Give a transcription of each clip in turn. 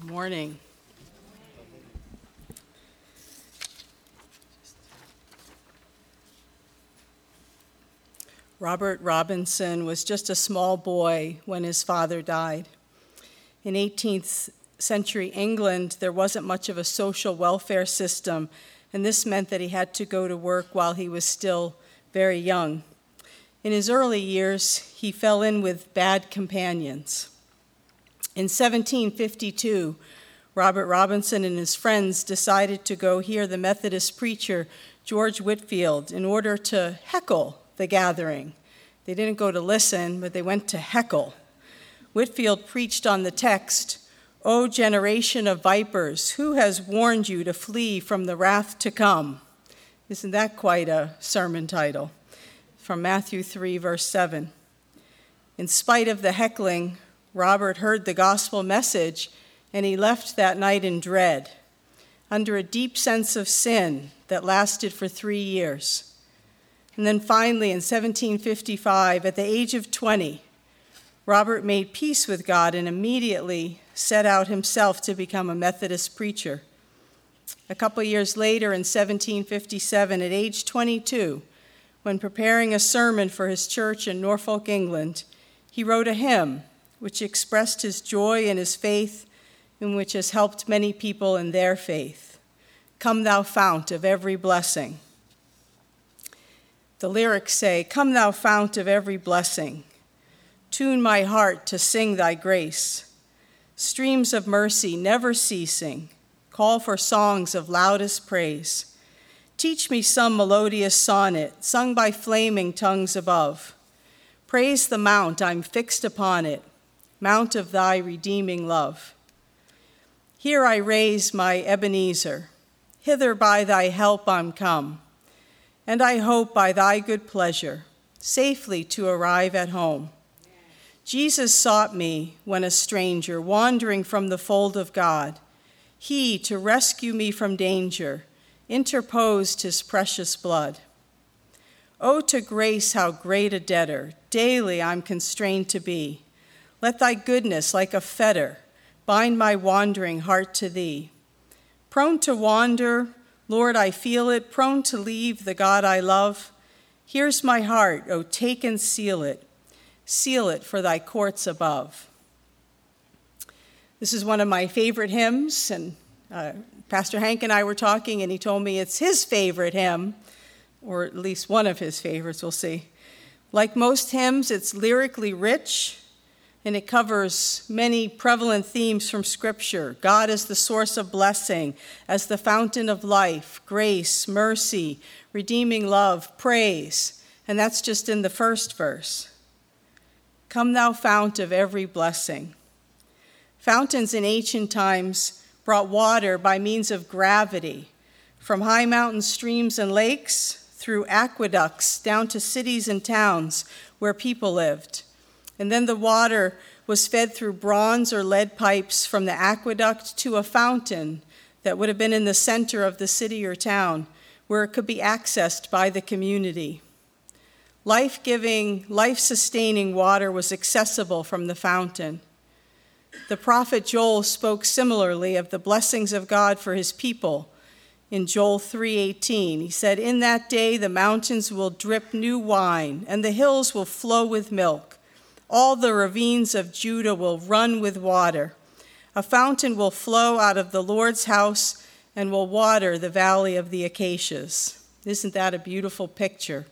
Morning. Robert Robinson was just a small boy when his father died. In 18th century England, there wasn't much of a social welfare system, and this meant that he had to go to work while he was still very young. In his early years, he fell in with bad companions. In 1752, Robert Robinson and his friends decided to go hear the Methodist preacher George Whitefield in order to heckle the gathering. They didn't go to listen, but they went to heckle. Whitefield preached on the text, O generation of vipers, who has warned you to flee from the wrath to come? Isn't that quite a sermon title? From Matthew 3, verse 7. In spite of the heckling, Robert heard the gospel message and he left that night in dread, under a deep sense of sin that lasted for three years. And then finally, in 1755, at the age of 20, Robert made peace with God and immediately set out himself to become a Methodist preacher. A couple years later, in 1757, at age 22, when preparing a sermon for his church in Norfolk, England, he wrote a hymn which expressed his joy and his faith and which has helped many people in their faith. Come, thou fount of every blessing. The lyrics say, Come, thou fount of every blessing. Tune my heart to sing thy grace. Streams of mercy never ceasing, call for songs of loudest praise. Teach me some melodious sonnet sung by flaming tongues above. Praise the mount, I'm fixed upon it, mount of thy redeeming love. Here I raise my Ebenezer, hither by thy help I'm come, and I hope by thy good pleasure safely to arrive at home. Jesus sought me when a stranger, wandering from the fold of God. He, to rescue me from danger, interposed his precious blood. Oh, to grace, how great a debtor daily I'm constrained to be. Let thy goodness, like a fetter, bind my wandering heart to thee. Prone to wander, Lord, I feel it, prone to leave the God I love. Here's my heart, oh, take and seal it, seal it for thy courts above. This is one of my favorite hymns, and uh, Pastor Hank and I were talking, and he told me it's his favorite hymn, or at least one of his favorites, we'll see. Like most hymns, it's lyrically rich, and it covers many prevalent themes from Scripture God as the source of blessing, as the fountain of life, grace, mercy, redeeming love, praise. And that's just in the first verse. Come, thou fount of every blessing. Fountains in ancient times brought water by means of gravity from high mountain streams and lakes through aqueducts down to cities and towns where people lived. And then the water was fed through bronze or lead pipes from the aqueduct to a fountain that would have been in the center of the city or town where it could be accessed by the community. Life giving, life sustaining water was accessible from the fountain. The prophet Joel spoke similarly of the blessings of God for his people in Joel 3:18. He said, "In that day the mountains will drip new wine and the hills will flow with milk. All the ravines of Judah will run with water. A fountain will flow out of the Lord's house and will water the valley of the acacias. Isn't that a beautiful picture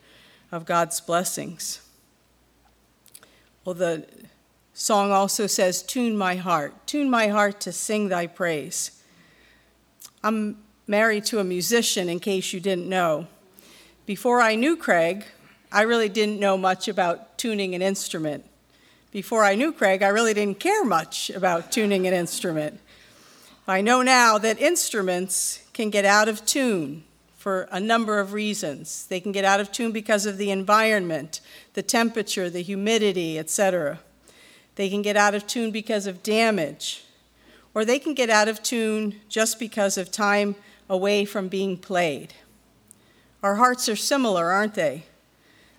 of God's blessings? Well, the song also says, Tune my heart, tune my heart to sing thy praise. I'm married to a musician, in case you didn't know. Before I knew Craig, I really didn't know much about tuning an instrument before I knew Craig, I really didn't care much about tuning an instrument. I know now that instruments can get out of tune for a number of reasons. They can get out of tune because of the environment, the temperature, the humidity, etc. They can get out of tune because of damage, or they can get out of tune just because of time away from being played. Our hearts are similar, aren't they?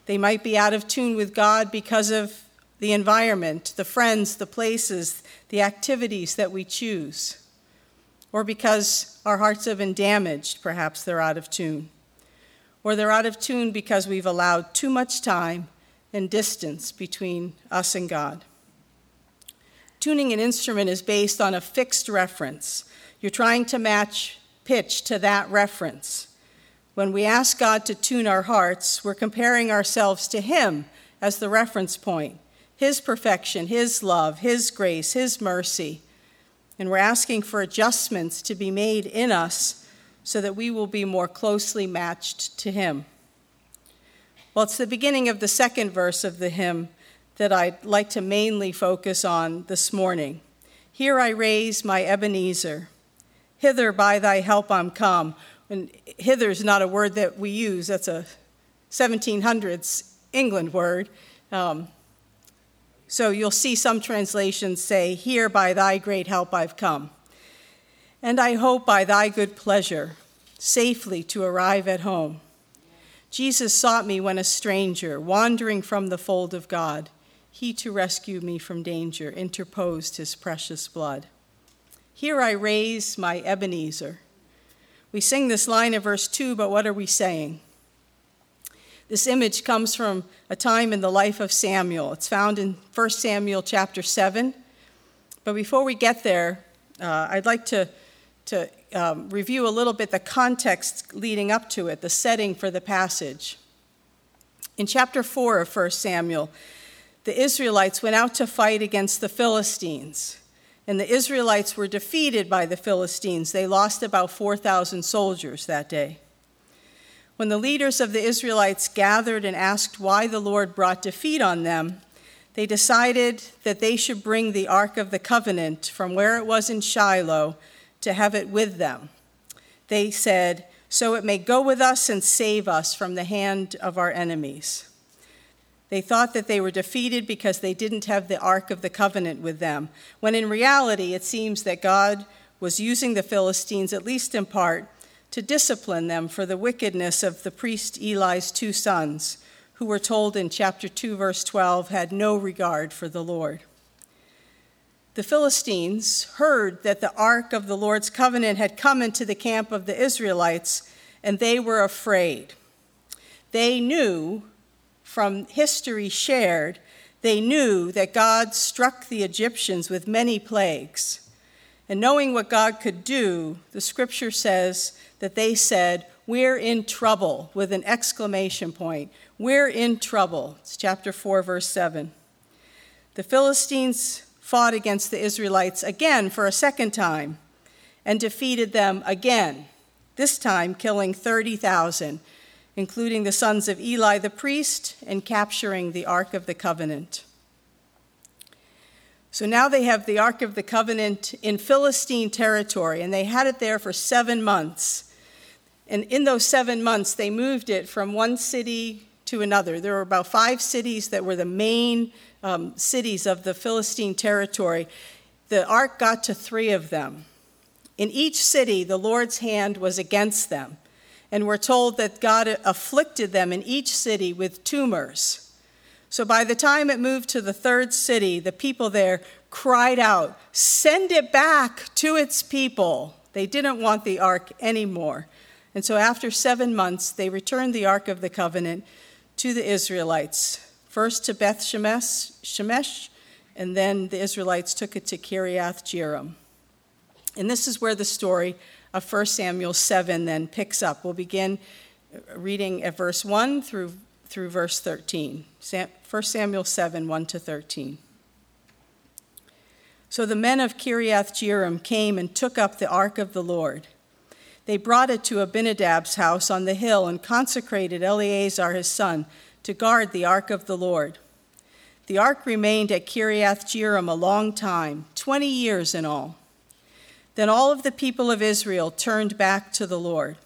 They might be out of tune with God because of the environment, the friends, the places, the activities that we choose, or because our hearts have been damaged, perhaps they're out of tune, or they're out of tune because we've allowed too much time and distance between us and God. Tuning an instrument is based on a fixed reference. You're trying to match pitch to that reference. When we ask God to tune our hearts, we're comparing ourselves to Him as the reference point His perfection, His love, His grace, His mercy. And we're asking for adjustments to be made in us so that we will be more closely matched to Him. Well, it's the beginning of the second verse of the hymn that I'd like to mainly focus on this morning. Here I raise my Ebenezer. Hither by thy help I'm come. And hither is not a word that we use, that's a 1700s England word. Um, so you'll see some translations say, Here by thy great help I've come. And I hope by thy good pleasure safely to arrive at home. Jesus sought me when a stranger, wandering from the fold of God. He to rescue me from danger interposed his precious blood. Here I raise my Ebenezer. We sing this line of verse 2, but what are we saying? This image comes from a time in the life of Samuel. It's found in 1 Samuel chapter 7. But before we get there, uh, I'd like to, to um, review a little bit the context leading up to it, the setting for the passage. In chapter 4 of 1 Samuel, the Israelites went out to fight against the Philistines. And the Israelites were defeated by the Philistines. They lost about 4,000 soldiers that day. When the leaders of the Israelites gathered and asked why the Lord brought defeat on them, they decided that they should bring the Ark of the Covenant from where it was in Shiloh to have it with them. They said, So it may go with us and save us from the hand of our enemies. They thought that they were defeated because they didn't have the Ark of the Covenant with them, when in reality it seems that God was using the Philistines, at least in part, to discipline them for the wickedness of the priest Eli's two sons, who were told in chapter 2, verse 12, had no regard for the Lord. The Philistines heard that the ark of the Lord's covenant had come into the camp of the Israelites, and they were afraid. They knew from history shared, they knew that God struck the Egyptians with many plagues. And knowing what God could do, the scripture says that they said, We're in trouble, with an exclamation point. We're in trouble. It's chapter 4, verse 7. The Philistines fought against the Israelites again for a second time and defeated them again, this time killing 30,000, including the sons of Eli the priest, and capturing the Ark of the Covenant. So now they have the Ark of the Covenant in Philistine territory, and they had it there for seven months. And in those seven months, they moved it from one city to another. There were about five cities that were the main um, cities of the Philistine territory. The ark got to three of them. In each city, the Lord's hand was against them. And we're told that God afflicted them in each city with tumors. So by the time it moved to the third city, the people there cried out, Send it back to its people. They didn't want the ark anymore. And so after seven months, they returned the ark of the covenant to the Israelites, first to Beth Shemesh, Shemesh and then the Israelites took it to Kiriath Jearim. And this is where the story of 1 Samuel 7 then picks up. We'll begin reading at verse 1 through through verse 13. 1 Samuel 7 1 to 13. So the men of Kiriath Jearim came and took up the ark of the Lord. They brought it to Abinadab's house on the hill and consecrated Eleazar his son to guard the ark of the Lord. The ark remained at Kiriath Jearim a long time, 20 years in all. Then all of the people of Israel turned back to the Lord.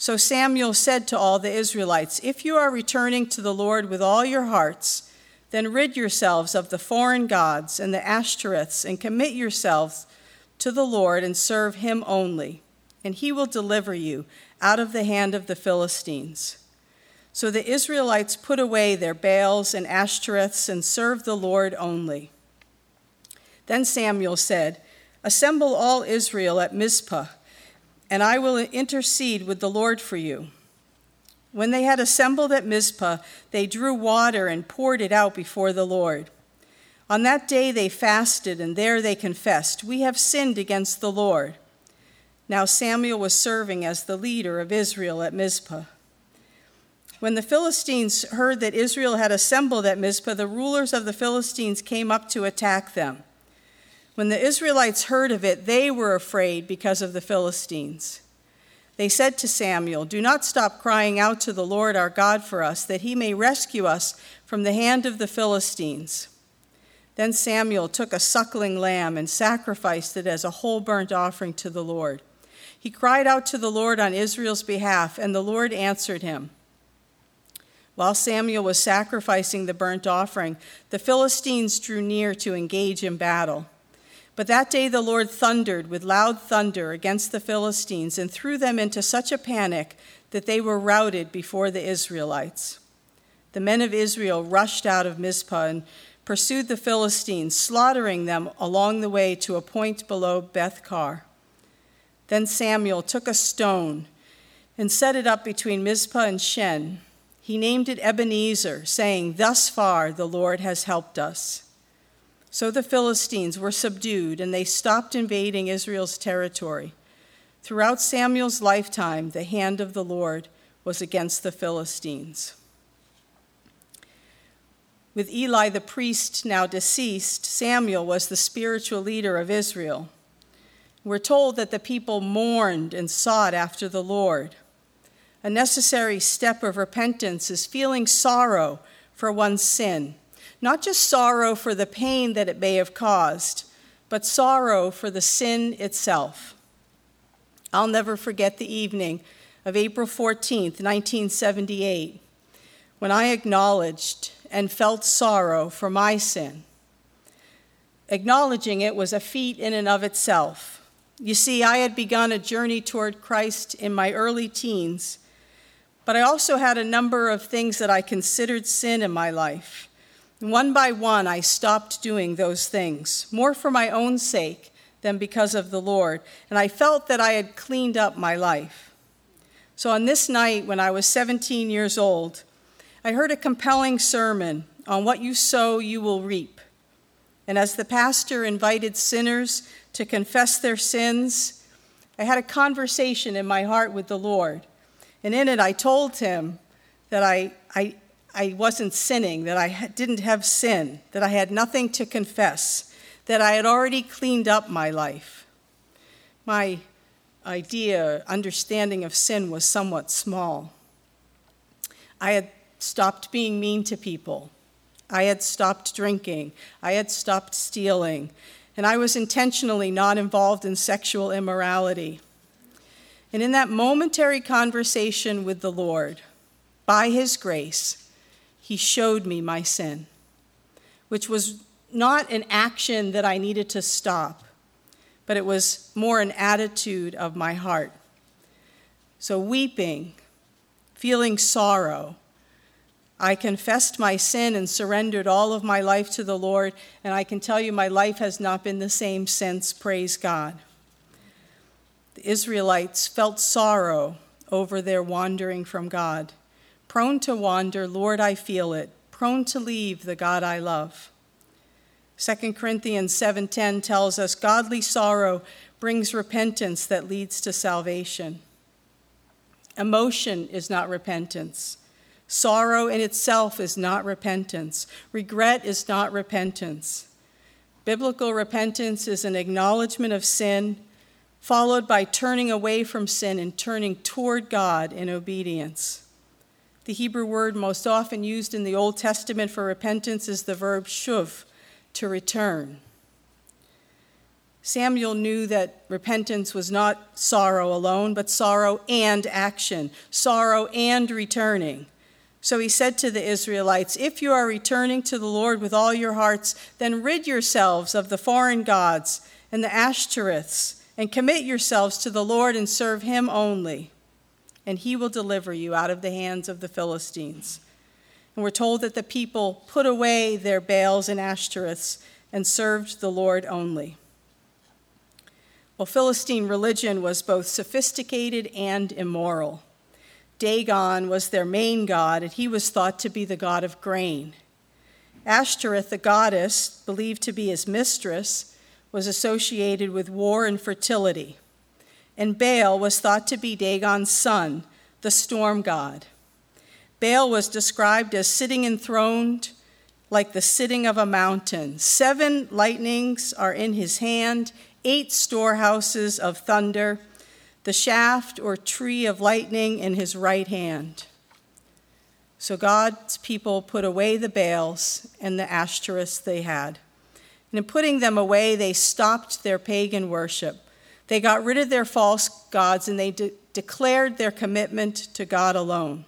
So Samuel said to all the Israelites, If you are returning to the Lord with all your hearts, then rid yourselves of the foreign gods and the Ashtoreths and commit yourselves to the Lord and serve him only, and he will deliver you out of the hand of the Philistines. So the Israelites put away their Baals and Ashtoreths and served the Lord only. Then Samuel said, Assemble all Israel at Mizpah, and I will intercede with the Lord for you. When they had assembled at Mizpah, they drew water and poured it out before the Lord. On that day they fasted, and there they confessed, We have sinned against the Lord. Now Samuel was serving as the leader of Israel at Mizpah. When the Philistines heard that Israel had assembled at Mizpah, the rulers of the Philistines came up to attack them. When the Israelites heard of it, they were afraid because of the Philistines. They said to Samuel, Do not stop crying out to the Lord our God for us, that he may rescue us from the hand of the Philistines. Then Samuel took a suckling lamb and sacrificed it as a whole burnt offering to the Lord. He cried out to the Lord on Israel's behalf, and the Lord answered him. While Samuel was sacrificing the burnt offering, the Philistines drew near to engage in battle. But that day the Lord thundered with loud thunder against the Philistines and threw them into such a panic that they were routed before the Israelites. The men of Israel rushed out of Mizpah and pursued the Philistines, slaughtering them along the way to a point below Beth-car. Then Samuel took a stone and set it up between Mizpah and Shen he named it Ebenezer, saying, Thus far the Lord has helped us. So the Philistines were subdued, and they stopped invading Israel's territory. Throughout Samuel's lifetime, the hand of the Lord was against the Philistines. With Eli the priest now deceased, Samuel was the spiritual leader of Israel. We're told that the people mourned and sought after the Lord. A necessary step of repentance is feeling sorrow for one's sin, not just sorrow for the pain that it may have caused, but sorrow for the sin itself. I'll never forget the evening of April 14th, 1978, when I acknowledged and felt sorrow for my sin. Acknowledging it was a feat in and of itself. You see, I had begun a journey toward Christ in my early teens but I also had a number of things that I considered sin in my life. One by one, I stopped doing those things, more for my own sake than because of the Lord, and I felt that I had cleaned up my life. So on this night, when I was 17 years old, I heard a compelling sermon on what you sow, you will reap. And as the pastor invited sinners to confess their sins, I had a conversation in my heart with the Lord. And in it, I told him that I, I, I wasn't sinning, that I didn't have sin, that I had nothing to confess, that I had already cleaned up my life. My idea, understanding of sin was somewhat small. I had stopped being mean to people. I had stopped drinking. I had stopped stealing. And I was intentionally not involved in sexual immorality. And in that momentary conversation with the Lord, by his grace, he showed me my sin, which was not an action that I needed to stop, but it was more an attitude of my heart. So, weeping, feeling sorrow, I confessed my sin and surrendered all of my life to the Lord, and I can tell you my life has not been the same since, praise God the Israelites felt sorrow over their wandering from God. Prone to wander, Lord, I feel it. Prone to leave the God I love. 2 Corinthians 7:10 tells us godly sorrow brings repentance that leads to salvation. Emotion is not repentance. Sorrow in itself is not repentance. Regret is not repentance. Biblical repentance is an acknowledgement of sin followed by turning away from sin and turning toward God in obedience. The Hebrew word most often used in the Old Testament for repentance is the verb shuv, to return. Samuel knew that repentance was not sorrow alone, but sorrow and action, sorrow and returning. So he said to the Israelites, If you are returning to the Lord with all your hearts, then rid yourselves of the foreign gods and the Ashtoreths and commit yourselves to the Lord and serve him only. And he will deliver you out of the hands of the Philistines. And we're told that the people put away their Baals and Ashtoreths and served the Lord only. Well, Philistine religion was both sophisticated and immoral. Dagon was their main god, and he was thought to be the god of grain. Ashtoreth, the goddess, believed to be his mistress, was associated with war and fertility. And Baal was thought to be Dagon's son, the storm god. Baal was described as sitting enthroned like the sitting of a mountain. Seven lightnings are in his hand, eight storehouses of thunder, the shaft or tree of lightning in his right hand. So God's people put away the Baals and the Ashtoreths they had. And in putting them away, they stopped their pagan worship. They got rid of their false gods and they de- declared their commitment to God alone.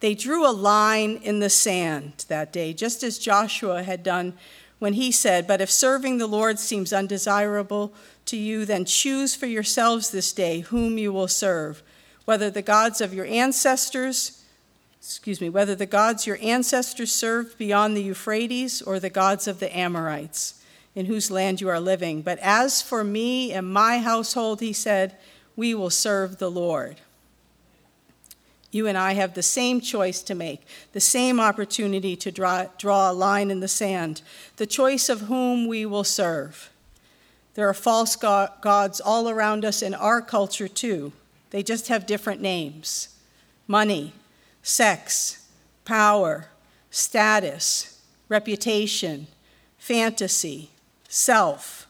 They drew a line in the sand that day, just as Joshua had done when he said, But if serving the Lord seems undesirable to you, then choose for yourselves this day whom you will serve, whether the gods of your ancestors, excuse me, whether the gods your ancestors served beyond the Euphrates or the gods of the Amorites, in whose land you are living. But as for me and my household, he said, we will serve the Lord. You and I have the same choice to make, the same opportunity to draw, draw a line in the sand, the choice of whom we will serve. There are false gods all around us in our culture, too. They just have different names money, sex, power, status, reputation, fantasy, self.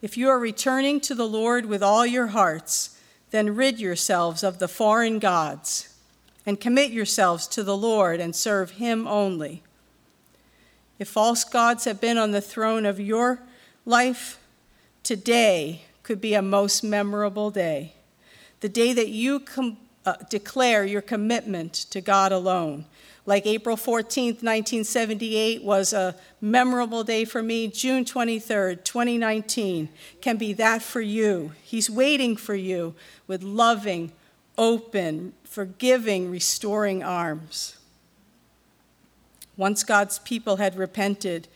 If you are returning to the Lord with all your hearts, then rid yourselves of the foreign gods and commit yourselves to the Lord and serve him only. If false gods have been on the throne of your life, today could be a most memorable day. The day that you com- uh, declare your commitment to God alone like April 14th, 1978 was a memorable day for me, June 23rd, 2019 can be that for you. He's waiting for you with loving, open, forgiving, restoring arms. Once God's people had repented,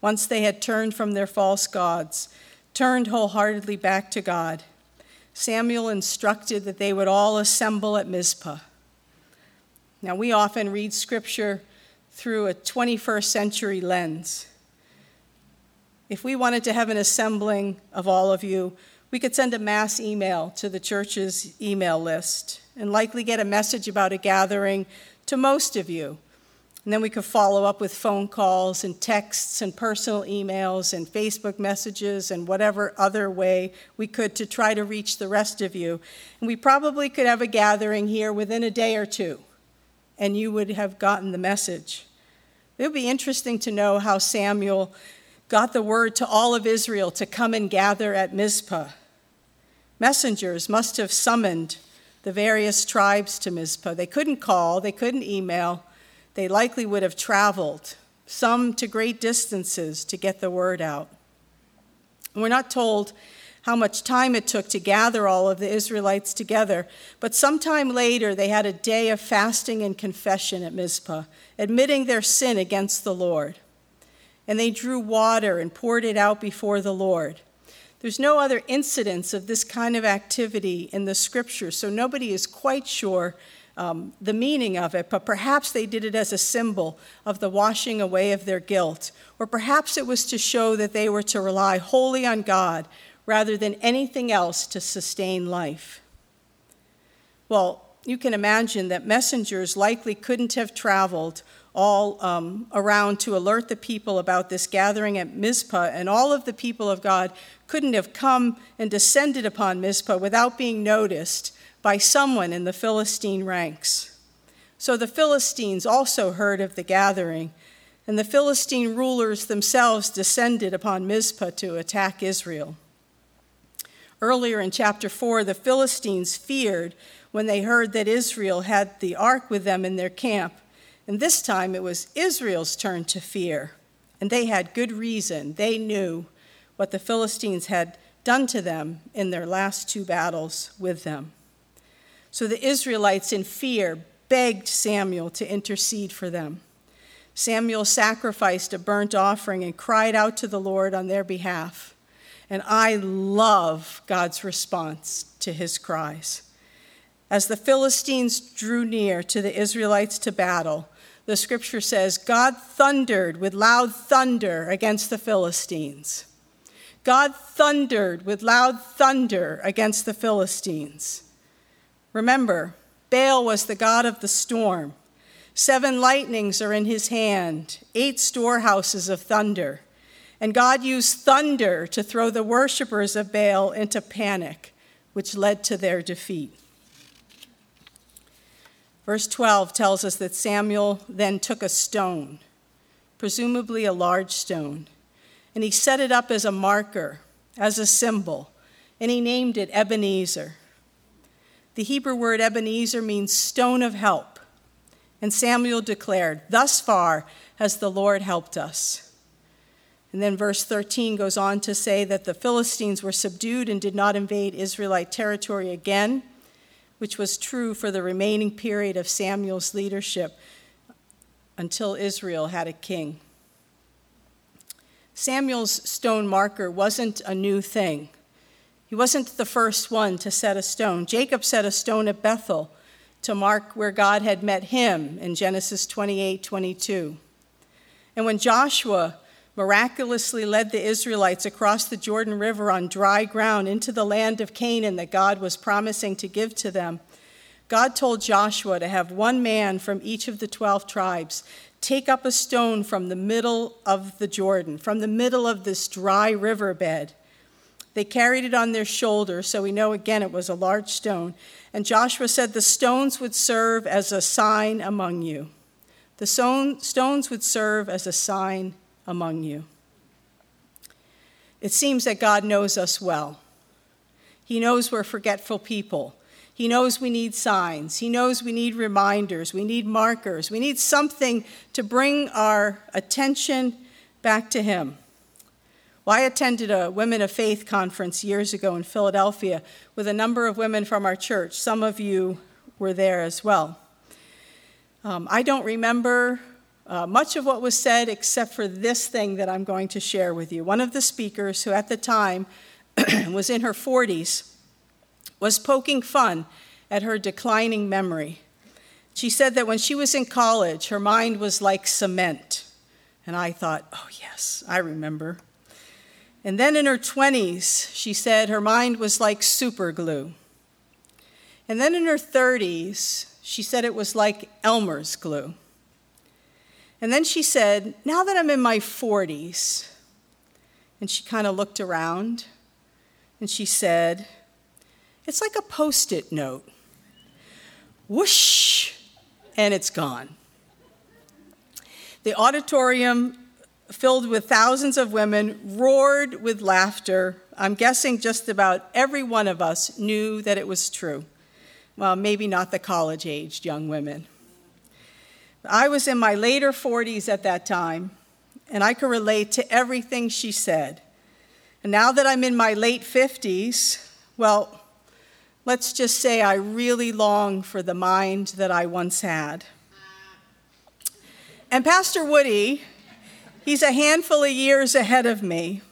once they had turned from their false gods, turned wholeheartedly back to God, Samuel instructed that they would all assemble at Mizpah. Now, we often read scripture through a 21st century lens. If we wanted to have an assembling of all of you, we could send a mass email to the church's email list and likely get a message about a gathering to most of you. And then we could follow up with phone calls and texts and personal emails and Facebook messages and whatever other way we could to try to reach the rest of you. And we probably could have a gathering here within a day or two and you would have gotten the message. It would be interesting to know how Samuel got the word to all of Israel to come and gather at Mizpah. Messengers must have summoned the various tribes to Mizpah. They couldn't call, they couldn't email, they likely would have traveled, some to great distances, to get the word out. we're not told how much time it took to gather all of the Israelites together. But sometime later, they had a day of fasting and confession at Mizpah, admitting their sin against the Lord. And they drew water and poured it out before the Lord. There's no other incidents of this kind of activity in the scripture, so nobody is quite sure um, the meaning of it, but perhaps they did it as a symbol of the washing away of their guilt, or perhaps it was to show that they were to rely wholly on God rather than anything else to sustain life. Well, you can imagine that messengers likely couldn't have traveled all um, around to alert the people about this gathering at Mizpah, and all of the people of God couldn't have come and descended upon Mizpah without being noticed by someone in the Philistine ranks. So the Philistines also heard of the gathering, and the Philistine rulers themselves descended upon Mizpah to attack Israel. Earlier in chapter 4, the Philistines feared when they heard that Israel had the ark with them in their camp. And this time it was Israel's turn to fear. And they had good reason. They knew what the Philistines had done to them in their last two battles with them. So the Israelites, in fear, begged Samuel to intercede for them. Samuel sacrificed a burnt offering and cried out to the Lord on their behalf. And I love God's response to his cries. As the Philistines drew near to the Israelites to battle, the scripture says, God thundered with loud thunder against the Philistines. God thundered with loud thunder against the Philistines. Remember, Baal was the god of the storm. Seven lightnings are in his hand, eight storehouses of thunder. And God used thunder to throw the worshippers of Baal into panic, which led to their defeat. Verse 12 tells us that Samuel then took a stone, presumably a large stone, and he set it up as a marker, as a symbol, and he named it Ebenezer. The Hebrew word Ebenezer means stone of help. And Samuel declared, Thus far has the Lord helped us. And then verse 13 goes on to say that the Philistines were subdued and did not invade Israelite territory again which was true for the remaining period of Samuel's leadership until Israel had a king. Samuel's stone marker wasn't a new thing. He wasn't the first one to set a stone. Jacob set a stone at Bethel to mark where God had met him in Genesis 28 22. And when Joshua miraculously led the Israelites across the Jordan River on dry ground into the land of Canaan that God was promising to give to them. God told Joshua to have one man from each of the 12 tribes take up a stone from the middle of the Jordan, from the middle of this dry riverbed. They carried it on their shoulder, so we know again it was a large stone. And Joshua said, The stones would serve as a sign among you. The stones would serve as a sign among you. It seems that God knows us well. He knows we're forgetful people. He knows we need signs. He knows we need reminders. We need markers. We need something to bring our attention back to Him. Well, I attended a Women of Faith conference years ago in Philadelphia with a number of women from our church. Some of you were there as well. Um, I don't remember uh, much of what was said, except for this thing that I'm going to share with you. One of the speakers, who at the time was in her 40s, was poking fun at her declining memory. She said that when she was in college, her mind was like cement. And I thought, oh, yes, I remember. And then in her 20s, she said her mind was like super glue. And then in her 30s, she said it was like Elmer's glue. And then she said, Now that I'm in my 40s, and she kind of looked around and she said, It's like a post it note. Whoosh, and it's gone. The auditorium, filled with thousands of women, roared with laughter. I'm guessing just about every one of us knew that it was true. Well, maybe not the college aged young women. I was in my later 40s at that time, and I could relate to everything she said. And now that I'm in my late 50s, well, let's just say I really long for the mind that I once had. And Pastor Woody, he's a handful of years ahead of me,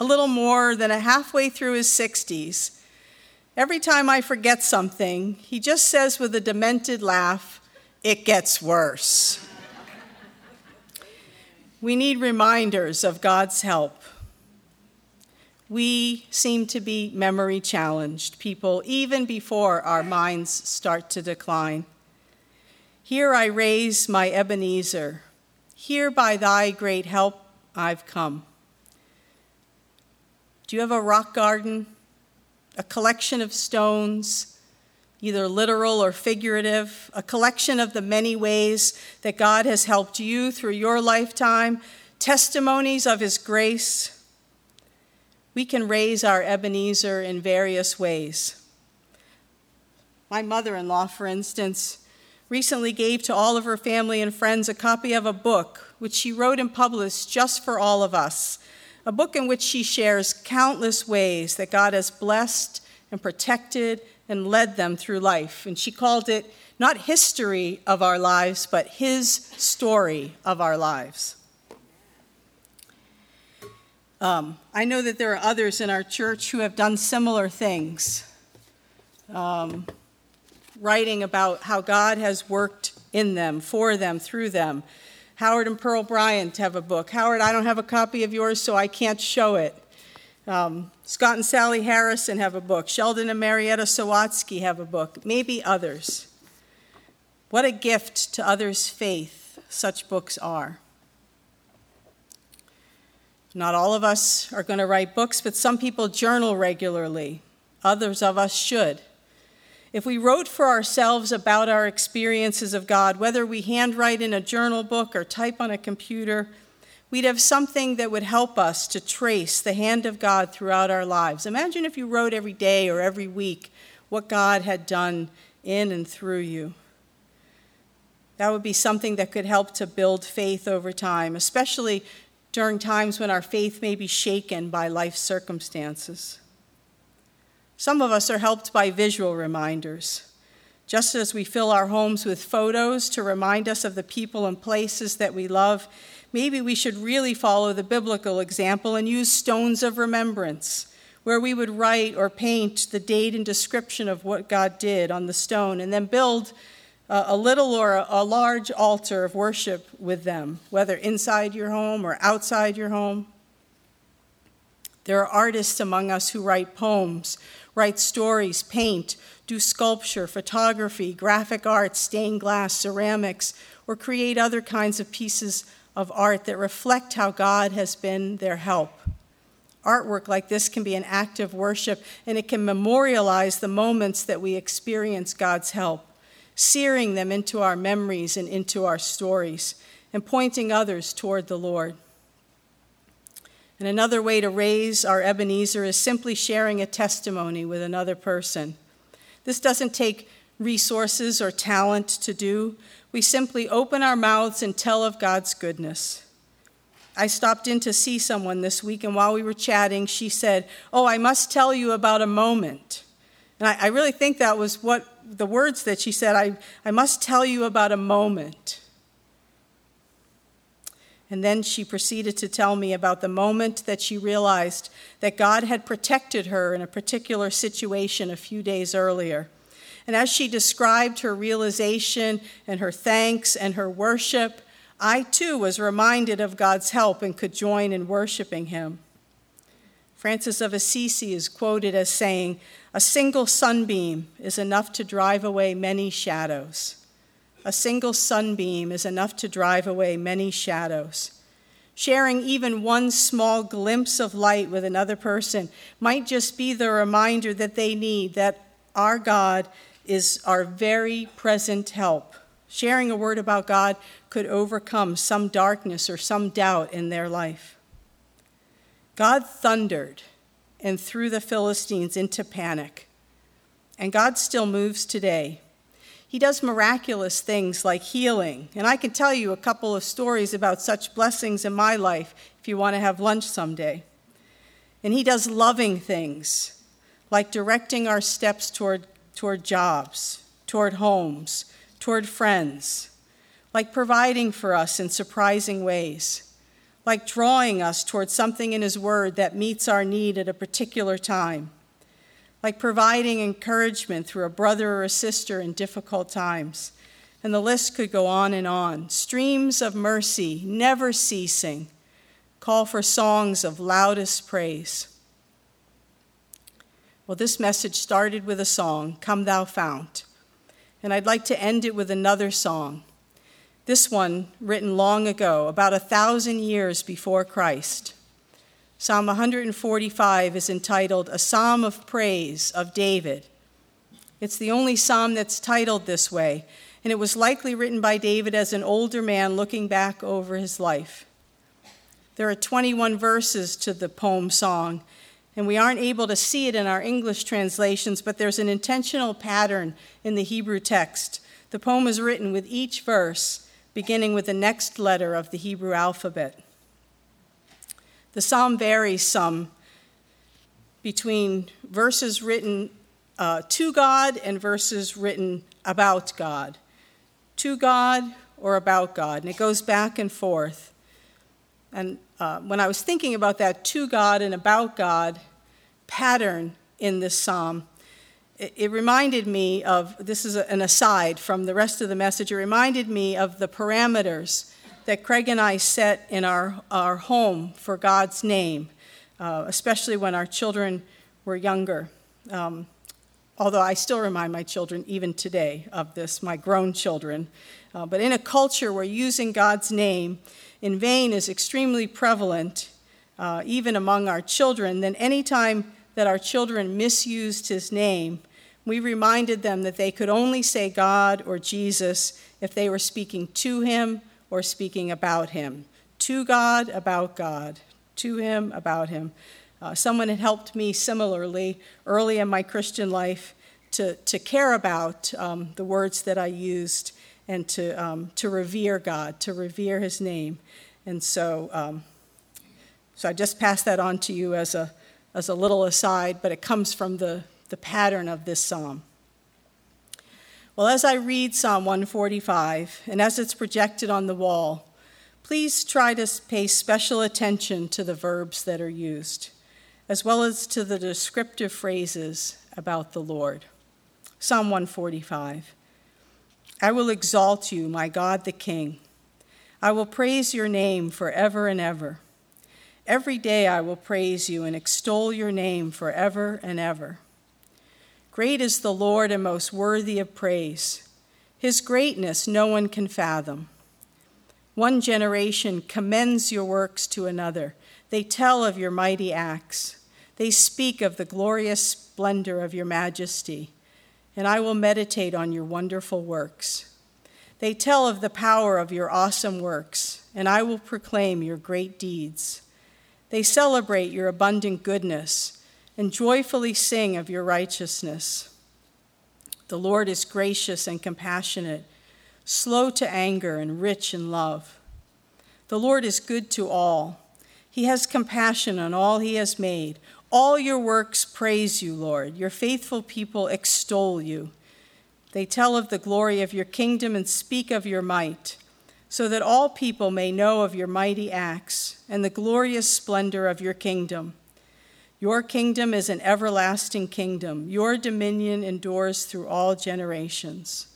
a little more than a halfway through his 60s. Every time I forget something, he just says with a demented laugh, it gets worse. We need reminders of God's help. We seem to be memory challenged people even before our minds start to decline. Here I raise my Ebenezer. Here by thy great help I've come. Do you have a rock garden? A collection of stones? Either literal or figurative, a collection of the many ways that God has helped you through your lifetime, testimonies of His grace. We can raise our Ebenezer in various ways. My mother in law, for instance, recently gave to all of her family and friends a copy of a book which she wrote and published just for all of us, a book in which she shares countless ways that God has blessed and protected and led them through life. And she called it not history of our lives, but his story of our lives. Um, I know that there are others in our church who have done similar things, um, writing about how God has worked in them, for them, through them. Howard and Pearl Bryant have a book. Howard, I don't have a copy of yours, so I can't show it. Um, Scott and Sally Harrison have a book. Sheldon and Marietta Sawatsky have a book. Maybe others. What a gift to others' faith such books are. Not all of us are going to write books, but some people journal regularly. Others of us should. If we wrote for ourselves about our experiences of God, whether we handwrite in a journal book or type on a computer, we'd have something that would help us to trace the hand of God throughout our lives. Imagine if you wrote every day or every week what God had done in and through you. That would be something that could help to build faith over time, especially during times when our faith may be shaken by life circumstances. Some of us are helped by visual reminders. Just as we fill our homes with photos to remind us of the people and places that we love, maybe we should really follow the biblical example and use stones of remembrance, where we would write or paint the date and description of what God did on the stone, and then build a little or a large altar of worship with them, whether inside your home or outside your home. There are artists among us who write poems, write stories, paint, do sculpture, photography, graphic art, stained glass, ceramics, or create other kinds of pieces of art that reflect how God has been their help. Artwork like this can be an act of worship, and it can memorialize the moments that we experience God's help searing them into our memories and into our stories, and pointing others toward the Lord. And another way to raise our Ebenezer is simply sharing a testimony with another person. This doesn't take resources or talent to do. We simply open our mouths and tell of God's goodness. I stopped in to see someone this week, and while we were chatting, she said, Oh, I must tell you about a moment. And I, I really think that was what the words that she said, I, I must tell you about a moment. And then she proceeded to tell me about the moment that she realized that God had protected her in a particular situation a few days earlier. And as she described her realization and her thanks and her worship, I too was reminded of God's help and could join in worshiping Him. Francis of Assisi is quoted as saying, A single sunbeam is enough to drive away many shadows. A single sunbeam is enough to drive away many shadows. Sharing even one small glimpse of light with another person might just be the reminder that they need that our God is our very present help. Sharing a word about God could overcome some darkness or some doubt in their life. God thundered and threw the Philistines into panic. And God still moves today. He does miraculous things like healing. And I can tell you a couple of stories about such blessings in my life if you want to have lunch someday. And He does loving things like directing our steps toward, toward jobs, toward homes, toward friends, like providing for us in surprising ways like drawing us toward something in His Word that meets our need at a particular time, like providing encouragement through a brother or a sister in difficult times. And the list could go on and on. Streams of mercy, never ceasing, call for songs of loudest praise. Well, this message started with a song, Come Thou Fount. And I'd like to end it with another song this one, written long ago, about a thousand years before Christ. Psalm 145 is entitled A Psalm of Praise of David. It's the only psalm that's titled this way, and it was likely written by David as an older man looking back over his life. There are 21 verses to the poem song, and we aren't able to see it in our English translations, but there's an intentional pattern in the Hebrew text. The poem is written with each verse beginning with the next letter of the Hebrew alphabet. The psalm varies some between verses written uh, to God and verses written about God. To God or about God. And it goes back and forth. And uh, when I was thinking about that to God and about God pattern in this psalm, it, it reminded me of this is a, an aside from the rest of the message. It reminded me of the parameters that Craig and I set in our, our home for God's name, uh, especially when our children were younger. Um, although I still remind my children, even today, of this, my grown children. Uh, but in a culture where using God's name in vain is extremely prevalent, uh, even among our children, then anytime that our children misused his name, we reminded them that they could only say God or Jesus if they were speaking to him or speaking about him. To God, about God. To him, about him. Uh, someone had helped me similarly early in my Christian life to, to care about um, the words that I used and to, um, to revere God, to revere his name. And so, um, so I just pass that on to you as a, as a little aside, but it comes from the, the pattern of this psalm. Well, as I read Psalm 145 and as it's projected on the wall, please try to pay special attention to the verbs that are used, as well as to the descriptive phrases about the Lord. Psalm 145 I will exalt you, my God the King. I will praise your name forever and ever. Every day I will praise you and extol your name forever and ever. Great is the Lord and most worthy of praise. His greatness no one can fathom. One generation commends your works to another. They tell of your mighty acts. They speak of the glorious splendor of your majesty and I will meditate on your wonderful works. They tell of the power of your awesome works, and I will proclaim your great deeds. They celebrate your abundant goodness and joyfully sing of your righteousness. The Lord is gracious and compassionate, slow to anger and rich in love. The Lord is good to all. He has compassion on all he has made. All your works praise you, Lord. Your faithful people extol you. They tell of the glory of your kingdom and speak of your might, so that all people may know of your mighty acts and the glorious splendor of your kingdom. Your kingdom is an everlasting kingdom. Your dominion endures through all generations.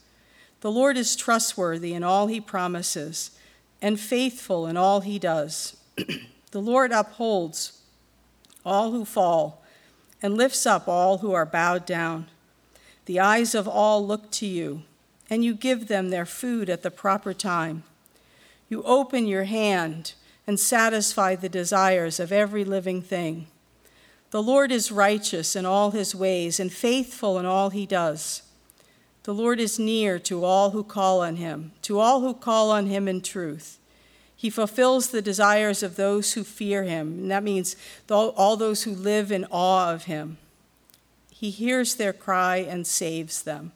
The Lord is trustworthy in all he promises and faithful in all he does. the Lord upholds all who fall, and lifts up all who are bowed down. The eyes of all look to you, and you give them their food at the proper time. You open your hand and satisfy the desires of every living thing. The Lord is righteous in all his ways and faithful in all he does. The Lord is near to all who call on him, to all who call on him in truth. He fulfills the desires of those who fear him, and that means all those who live in awe of him. He hears their cry and saves them.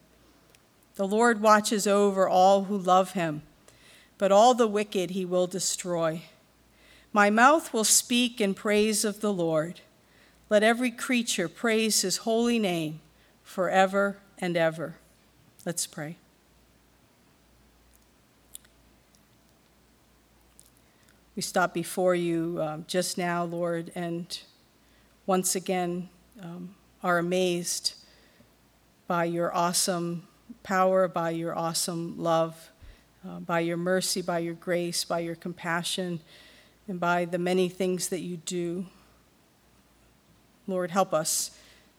The Lord watches over all who love him, but all the wicked he will destroy. My mouth will speak in praise of the Lord. Let every creature praise his holy name forever and ever. Let's pray. We stop before you um, just now, Lord, and once again um, are amazed by your awesome power, by your awesome love, uh, by your mercy, by your grace, by your compassion, and by the many things that you do. Lord, help us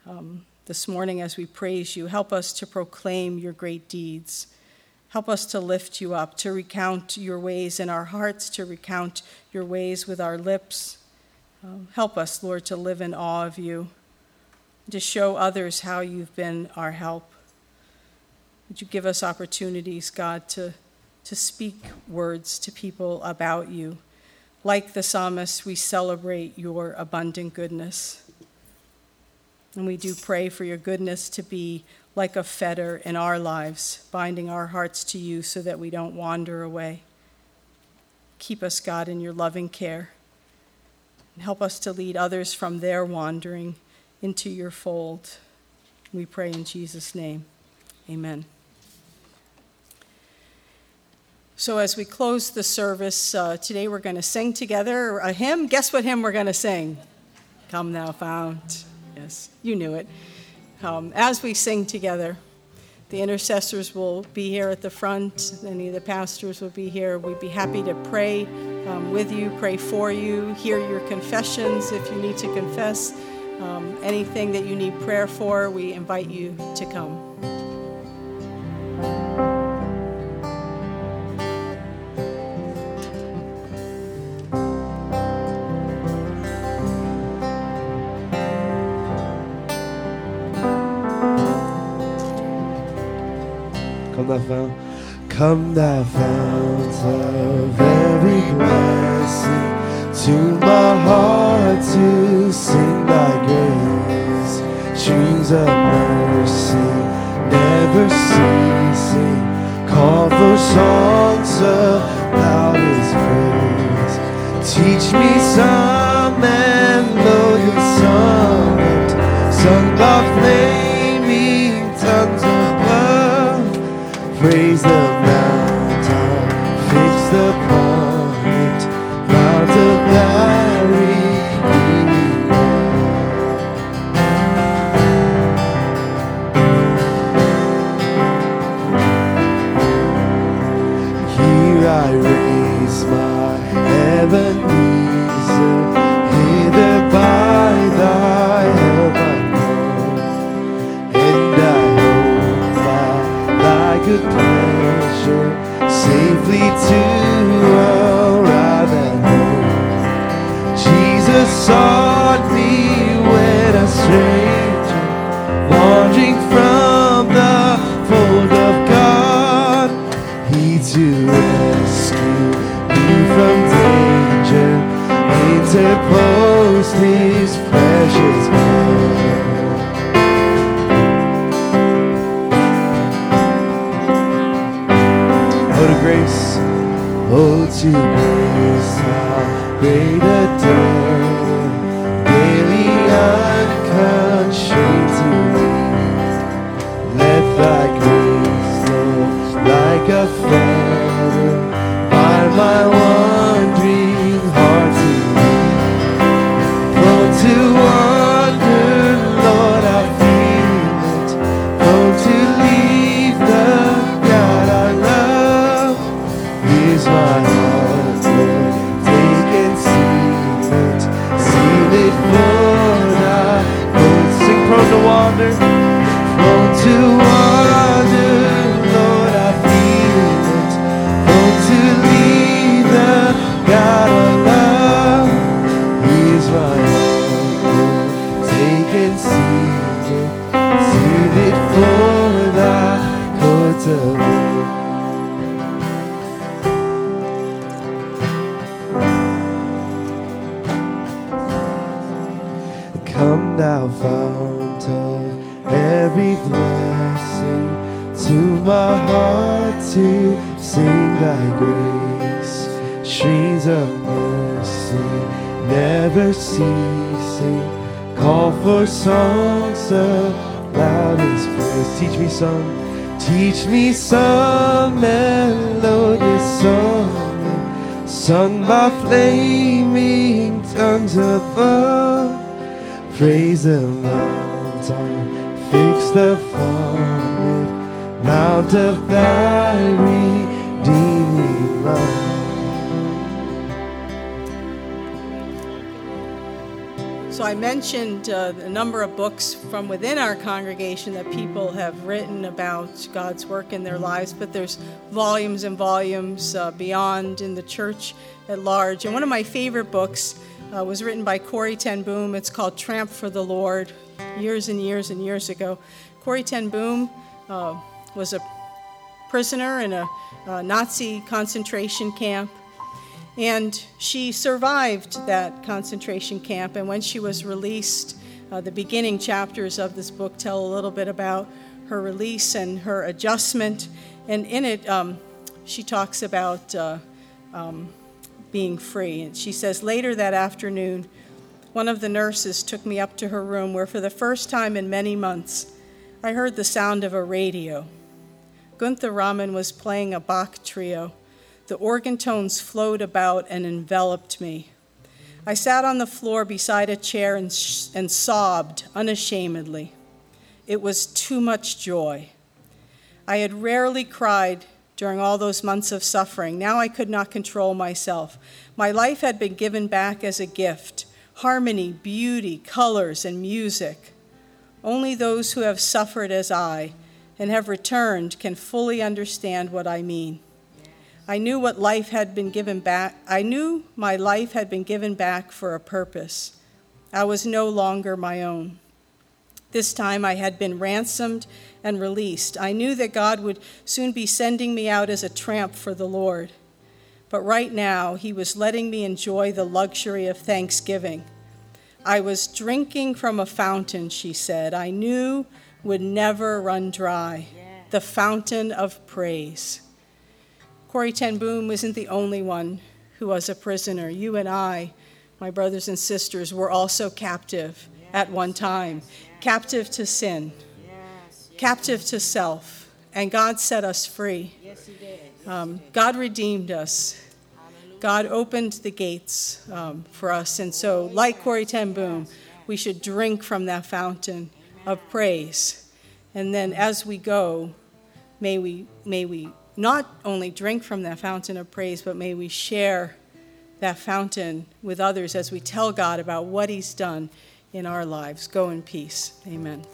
um, this morning as we praise you. Help us to proclaim your great deeds. Help us to lift you up, to recount your ways in our hearts, to recount your ways with our lips. Um, help us, Lord, to live in awe of you, to show others how you've been our help. Would you give us opportunities, God, to, to speak words to people about you? Like the psalmist, we celebrate your abundant goodness. And we do pray for your goodness to be like a fetter in our lives, binding our hearts to you so that we don't wander away. Keep us, God, in your loving care. And help us to lead others from their wandering into your fold. We pray in Jesus' name. Amen. So, as we close the service, uh, today we're going to sing together a hymn. Guess what hymn we're going to sing? Come, thou fount. You knew it. Um, as we sing together, the intercessors will be here at the front. Any of the pastors will be here. We'd be happy to pray um, with you, pray for you, hear your confessions if you need to confess. Um, anything that you need prayer for, we invite you to come. Come thou fount of every blessing, to my heart to sing thy grace, streams of mercy never ceasing, call for songs of loudest praise. Teach me some good safely to arrive at home. Jesus sought me when a stranger, wandering from the fold of God. He to rescue me from danger, interposed his oh, to praise. Teach me some, melodious song, sung by flaming tongues above. Praise the mountain, fix the forehead, mount of thy redeeming love. So I mentioned uh, a number of books from within our congregation that people have written about God's work in their lives, but there's volumes and volumes uh, beyond in the church at large. And one of my favorite books uh, was written by Corrie ten Boom. It's called Tramp for the Lord, years and years and years ago. Corrie ten Boom uh, was a prisoner in a, uh Nazi concentration camp. And she survived that concentration camp. And when she was released, uh, the beginning chapters of this book tell a little bit about her release and her adjustment. And in it, um, she talks about uh, um, being free. And she says, Later that afternoon, one of the nurses took me up to her room where, for the first time in many months, I heard the sound of a radio. Gunther Ramin was playing a Bach trio. The organ tones flowed about and enveloped me. I sat on the floor beside a chair and, sh- and sobbed unashamedly. It was too much joy. I had rarely cried during all those months of suffering. Now I could not control myself. My life had been given back as a gift harmony, beauty, colors, and music. Only those who have suffered as I and have returned can fully understand what I mean. I knew what life had been given back. I knew my life had been given back for a purpose. I was no longer my own. This time I had been ransomed and released. I knew that God would soon be sending me out as a tramp for the Lord. But right now, He was letting me enjoy the luxury of thanksgiving. I was drinking from a fountain, she said, I knew would never run dry the fountain of praise. Corrie Ten Boom isn't the only one who was a prisoner. You and I, my brothers and sisters, were also captive at one time captive to sin, captive to self, and God set us free. Um, God redeemed us. God opened the gates um, for us. And so, like Corrie Ten Boom, we should drink from that fountain of praise. And then as we go, may we, may we not only drink from that fountain of praise, but may we share that fountain with others as we tell God about what He's done in our lives. Go in peace. Amen.